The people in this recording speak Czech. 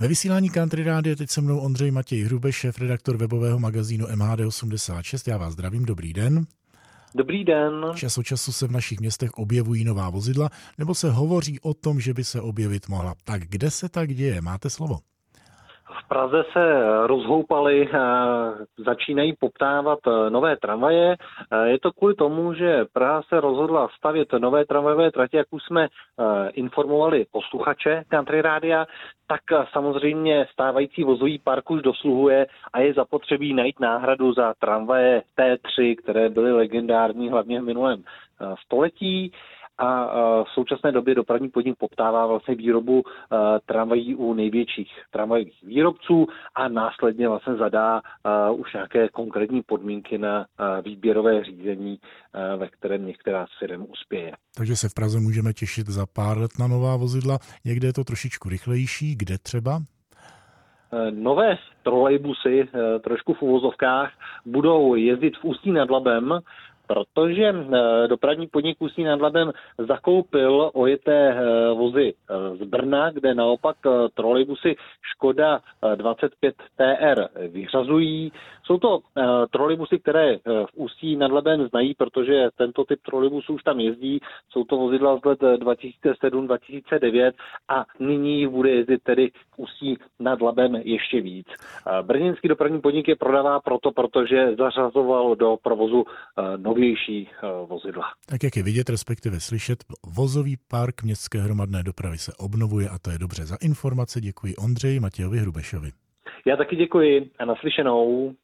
Ve vysílání Country Rády je teď se mnou Ondřej Matěj Hrube, šéf redaktor webového magazínu MHD86. Já vás zdravím, dobrý den. Dobrý den. Čas od času se v našich městech objevují nová vozidla, nebo se hovoří o tom, že by se objevit mohla. Tak kde se tak děje? Máte slovo. Praze se rozhoupaly, eh, začínají poptávat eh, nové tramvaje. Eh, je to kvůli tomu, že Praha se rozhodla stavět nové tramvajové tratě, jak už jsme informovali posluchače Country Rádia, tak samozřejmě stávající vozový park už dosluhuje a je zapotřebí najít náhradu za tramvaje T3, které byly legendární hlavně v minulém století a v současné době dopravní podnik poptává vlastně výrobu tramvají u největších tramvajových výrobců a následně vlastně zadá už nějaké konkrétní podmínky na výběrové řízení, ve kterém některá z firm uspěje. Takže se v Praze můžeme těšit za pár let na nová vozidla. Někde je to trošičku rychlejší, kde třeba? Nové trolejbusy, trošku v uvozovkách, budou jezdit v Ústí nad Labem protože eh, dopravní podnik Ústí nad Labem zakoupil ojeté eh, vozy eh, z Brna, kde naopak trolejbusy Škoda 25 TR vyřazují. Jsou to trolejbusy, které v Ústí nad Labem znají, protože tento typ trolejbusů už tam jezdí. Jsou to vozidla z let 2007-2009 a nyní bude jezdit tedy v Ústí nad Labem ještě víc. Brněnský dopravní podnik je prodává proto, protože zařazoval do provozu novější eh, vozidla. Tak jak je vidět, respektive slyšet, vozový park městské hromadné dopravy se obnovuje a to je dobře. Za informace děkuji Ondřeji Matějovi Hrubešovi. Já taky děkuji a naslyšenou.